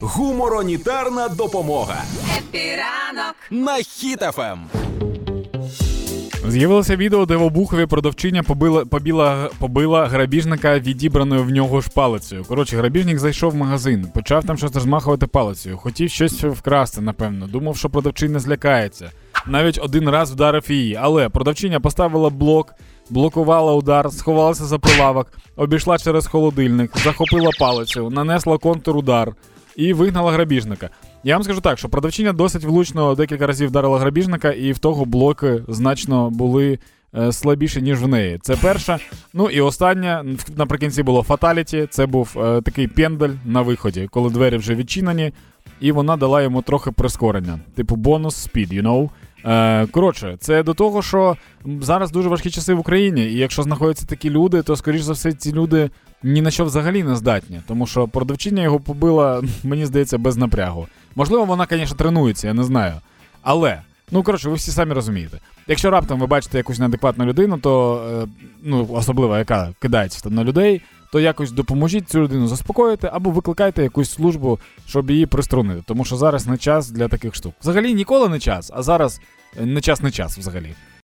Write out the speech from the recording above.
Гуморонітарна допомога Happy ранок на Ем. Хіт-ФМ. З'явилося відео, де в Обухові продавчиня побила, побіла, побила грабіжника відібраною в нього ж палицею. Коротше, грабіжник зайшов в магазин, почав там щось розмахувати палицею. Хотів щось вкрасти, напевно. Думав, що продавчиня злякається. Навіть один раз вдарив її. Але продавчиня поставила блок, блокувала удар, сховалася за прилавок, обійшла через холодильник, захопила палицю, нанесла контрудар і вигнала грабіжника. Я вам скажу так, що продавчиня досить влучно декілька разів вдарила грабіжника, і в того блоки значно були е, слабіші, ніж в неї. Це перша. Ну і остання наприкінці було фаталіті. Це був е, такий пендаль на виході, коли двері вже відчинені, і вона дала йому трохи прискорення. Типу бонус speed, you know? Е, коротше, це до того, що зараз дуже важкі часи в Україні, і якщо знаходяться такі люди, то скоріш за все ці люди ні на що взагалі не здатні, тому що продавчиня його побила, мені здається, без напрягу. Можливо, вона, звісно, тренується, я не знаю. Але, ну коротше, ви всі самі розумієте. Якщо раптом ви бачите якусь неадекватну людину, то е, ну, особливо яка кидається на людей, то якось допоможіть цю людину заспокоїти або викликайте якусь службу, щоб її приструнити. Тому що зараз не час для таких штук. Взагалі ніколи не час, а зараз не час не час взагалі.